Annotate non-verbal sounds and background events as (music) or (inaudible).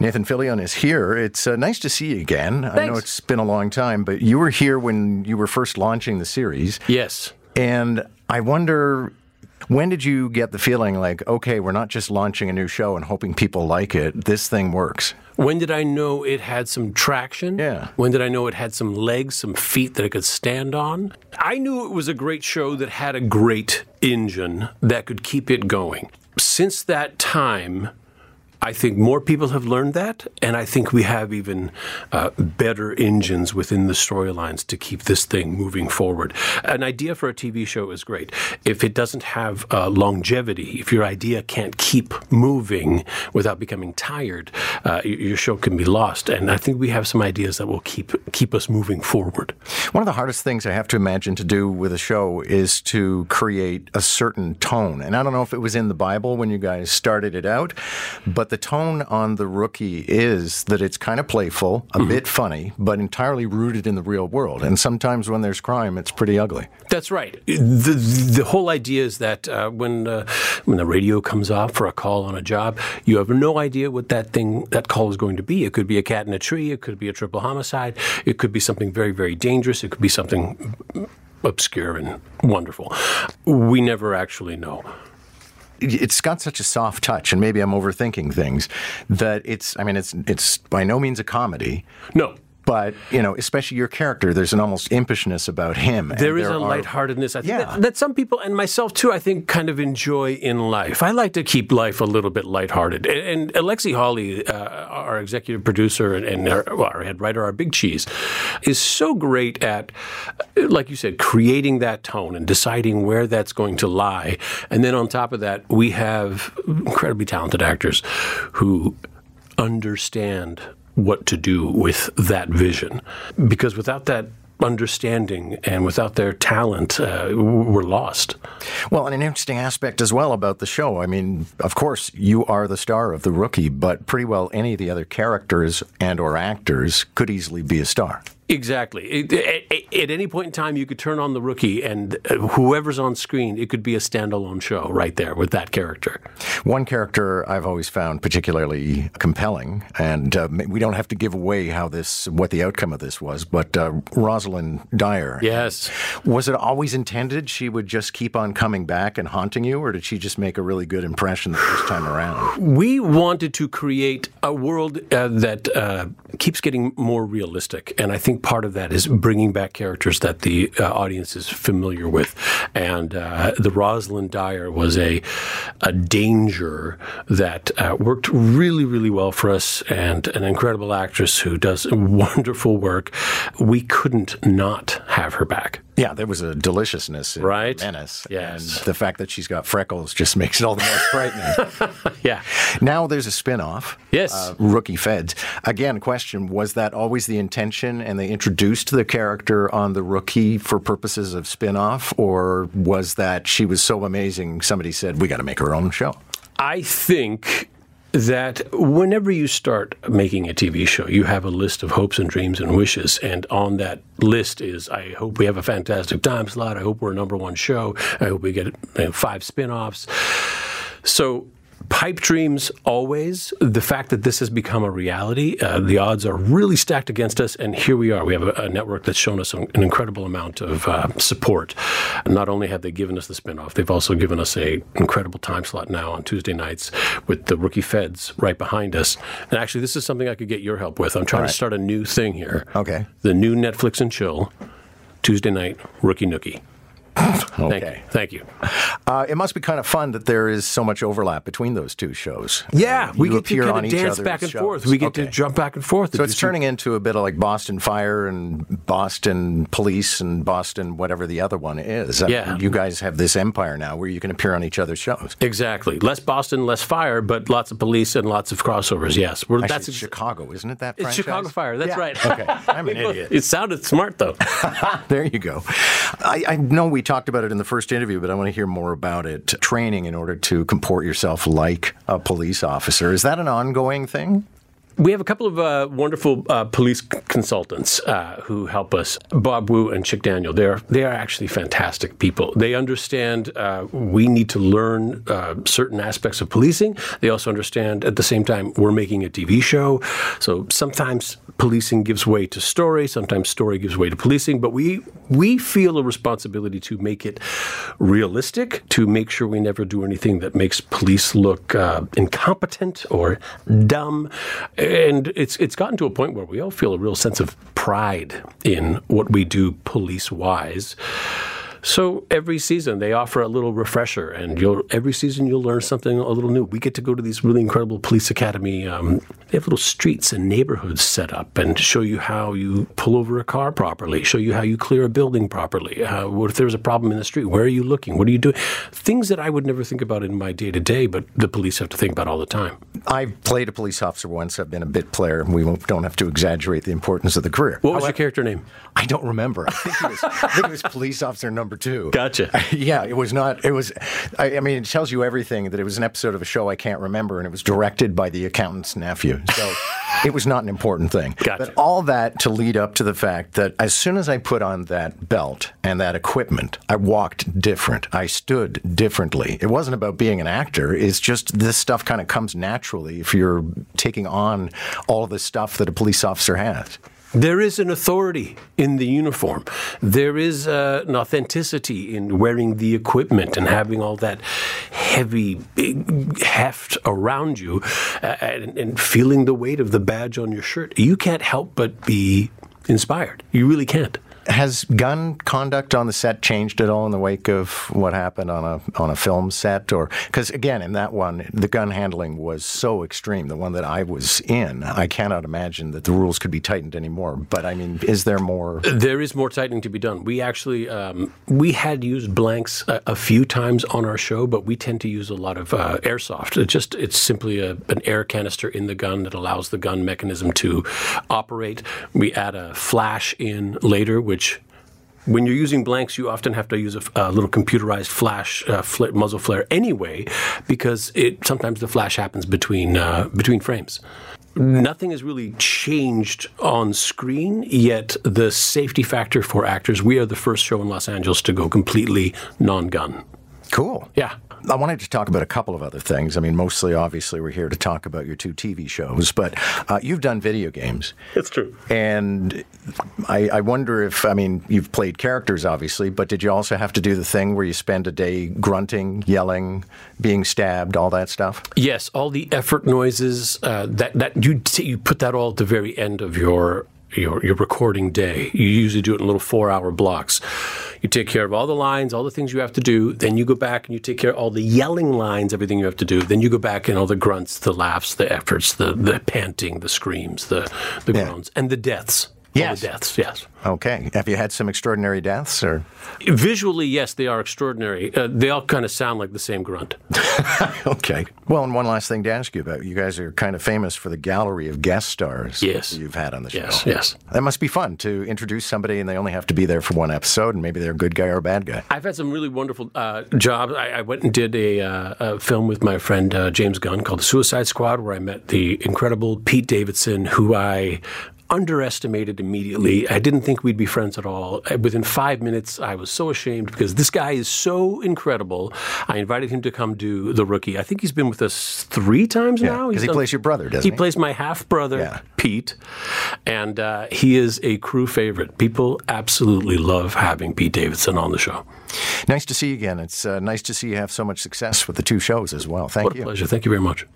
Nathan Fillion is here. It's uh, nice to see you again. I know it's been a long time, but you were here when you were first launching the series. Yes. And I wonder, when did you get the feeling like, okay, we're not just launching a new show and hoping people like it, this thing works? When did I know it had some traction? Yeah. When did I know it had some legs, some feet that I could stand on? I knew it was a great show that had a great engine that could keep it going. Since that time, I think more people have learned that, and I think we have even uh, better engines within the storylines to keep this thing moving forward. An idea for a TV show is great. If it doesn't have uh, longevity, if your idea can't keep moving without becoming tired, uh, your show can be lost. And I think we have some ideas that will keep keep us moving forward. One of the hardest things I have to imagine to do with a show is to create a certain tone. And I don't know if it was in the Bible when you guys started it out, but the tone on The Rookie is that it's kind of playful, a bit funny, but entirely rooted in the real world. And sometimes when there's crime, it's pretty ugly. That's right. The the whole idea is that uh, when uh, when the radio comes off for a call on a job, you have no idea what that thing that call is going to be. It could be a cat in a tree. It could be a triple homicide. It could be something very very dangerous. It could be something obscure and wonderful. We never actually know. It's got such a soft touch, and maybe I'm overthinking things. That it's, I mean, it's it's by no means a comedy, No. But you know, especially your character, there's an almost impishness about him. and There is a are- lightheartedness. I think Yeah. that, that some people, and myself too, I think kind of enjoy in life. I like to keep life a little bit lighthearted. And, and Alexi Hawley, uh, our executive producer and, and our, well, our head writer, our big cheese, is so great at, uh, like you said, creating that tone and deciding where that's going to lie. And then on top of that, we have incredibly talented actors who understand what to do with that vision. Because without that understanding and without their talent, uh, we're lost. Well, and an interesting aspect as well about the show. I mean, of course, you are the star of the rookie, but pretty well any of the other characters and or actors could easily be a star. Exactly. At- at any point in time, you could turn on the rookie, and uh, whoever's on screen, it could be a standalone show right there with that character. One character I've always found particularly compelling, and uh, we don't have to give away how this, what the outcome of this was, but uh, Rosalind Dyer. Yes. Was it always intended she would just keep on coming back and haunting you, or did she just make a really good impression the first time around? We wanted to create a world uh, that uh, keeps getting more realistic, and I think part of that is bringing back characters that the uh, audience is familiar with. And uh, the Rosalind Dyer was a a danger that uh, worked really, really well for us, and an incredible actress who does (laughs) wonderful work. We couldn't not have her back. Yeah, there was a deliciousness in Right. Menace. Yes. And the fact that she's got freckles just makes it all the more frightening. (laughs) Yeah. now there's a spin off. Yes. Uh, rookie Feds. Again, question Was that always the intention and they introduced the character on the rookie for purposes of spin off? Or was that she was so amazing, somebody said, we got to make her own show? I think that whenever you start making a TV show, you have a list of hopes and dreams and wishes. And on that list is I hope we have a fantastic time slot. I hope we're a number one show. I hope we get five spin offs. So, pipe dreams always. The fact that this has become a reality, uh, the odds are really stacked against us. And here we are. We have a, a network that's shown us an, an incredible amount of uh, support. Not only have they given us the spinoff, they've also given us a incredible time slot now on Tuesday nights with the rookie feds right behind us. And actually, this is something I could get your help with. I'm trying to start a new thing here. Okay. The new Netflix and chill. Tuesday night, Rookie Nookie. Thank Okay. you. Thank you. Uh, it must be kind of fun that there is so much overlap between those two shows. Yeah, we You get to appear kind of dance back and shows. forth. We get to jump back and forth. So it's turning into a bit of like Boston Fire and Boston Police and Boston whatever the other one is. I mean, Yeah. you guys have this empire now where you can appear on each other's shows. Exactly. Less Boston, less fire, but lots of police and lots of crossovers. Yes, we're, Actually, that's it's ex- Chicago, isn't it? That it's? Chicago Fire. That's Yeah. right. Okay, I'm an (laughs) idiot. It sounded smart though. (laughs) There you go. I, I know we talked about it in the first interview, but I want to hear more about it. Training in order to comport yourself like a police officer. Is that an ongoing thing? We have a couple of uh, wonderful uh, police consultants uh, who help us. Bob Wu and Chick Daniel. They're they are actually fantastic people. They understand uh, we need to learn uh, certain aspects of policing. They also understand at the same time we're making a TV show, so sometimes policing gives way to story. Sometimes story gives way to policing. But we we feel a responsibility to make it realistic, to make sure we never do anything that makes police look uh, incompetent or dumb. And it's it's gotten to a point where we all feel a real sense of pride in what we do police wise. So every season they offer a little refresher, and you'll every season you'll learn something a little new. We get to go to these really incredible police academy. Um, they have little streets and neighborhoods set up, and show you how you pull over a car properly, show you how you clear a building properly. Uh, what if there's a problem in the street? Where are you looking? What are you doing? Things that I would never think about in my day to day, but the police have to think about all the time. I've played a police officer once. I've been a bit player. and We won't, don't have to exaggerate the importance of the career. What was your character name? I don't remember. I think it was, I think it was police officer number two. Gotcha. (laughs) Yeah, it was not. It was. I, I mean, it tells you everything that it was an episode of a show I can't remember, and it was directed by the accountant's nephew. So (laughs) it was not an important thing. Gotcha. But all that to lead up to the fact that as soon as I put on that belt and that equipment, I walked different. I stood differently. It wasn't about being an actor. It's just this stuff kind of comes naturally if you're taking on all the stuff that a police officer has. There is an authority in the uniform. There is uh, an authenticity in wearing the equipment and having all that heavy heft around you uh, and, and feeling the weight of the badge on your shirt. You can't help but be inspired. You really can't. Has gun conduct on the set changed at all in the wake of what happened on a on a film set, or because again in that one the gun handling was so extreme. The one that I was in, I cannot imagine that the rules could be tightened anymore. But I mean, is there more? There is more tightening to be done. We actually um, we had used blanks a, a, few times on our show, but we tend to use a lot of uh, airsoft. It just it's simply a, an air canister in the gun that allows the gun mechanism to operate. We add a flash in later, which when you're using blanks, you often have to use a, a little computerized flash uh, muzzle flare anyway, because it sometimes the flash happens between uh, between frames. Nothing has really changed on screen, yet the safety factor for actors. We are the first show in Los Angeles to go completely non-gun. Cool. Yeah. I wanted to talk about a couple of other things. I mean, mostly, obviously, we're here to talk about your two TV shows, but uh, you've done video games. It's true. And I, I, wonder if, I mean, you've played characters, obviously, but did you also have to do the thing where you spend a day grunting, yelling, being stabbed, all that stuff? Yes, all the effort noises. Uh, that that you you put that all at the very end of your your your recording day. You usually do it in little four hour blocks. You take care of all the lines, all the things you have to do. Then you go back and you take care of all the yelling lines, everything you have to do. Then you go back and all the grunts, the laughs, the efforts, the the panting, the screams, the the yeah. groans, and the deaths. Yes. deaths, yes. Okay. Have you had some extraordinary deaths or Visually, yes, they are extraordinary. Uh, they all kind of sound like the same grunt. (laughs) okay. Well, and one last thing to ask you about. You guys are kind of famous for the gallery of guest stars yes. you've had on the show. Yes, yes. That must be fun to introduce somebody and they only have to be there for one episode and maybe they're a good guy or a bad guy. I've had some really wonderful uh, jobs. I, I, went and did a, uh, a film with my friend uh, James Gunn called The Suicide Squad, where I met the incredible Pete Davidson, who I underestimated immediately. I didn't think we'd be friends at all. Within five minutes, I was so ashamed because this guy is so incredible. I invited him to come do The Rookie. I think he's been with us three times yeah, now. Because he done, plays your brother, doesn't he? He plays my half brother, yeah. Pete. And uh, he is a crew favorite. People absolutely love having Pete Davidson on the show. Nice to see you again. It's uh, nice to see you have so much success with the two shows as well. Thank what you. What a pleasure. Thank you very much.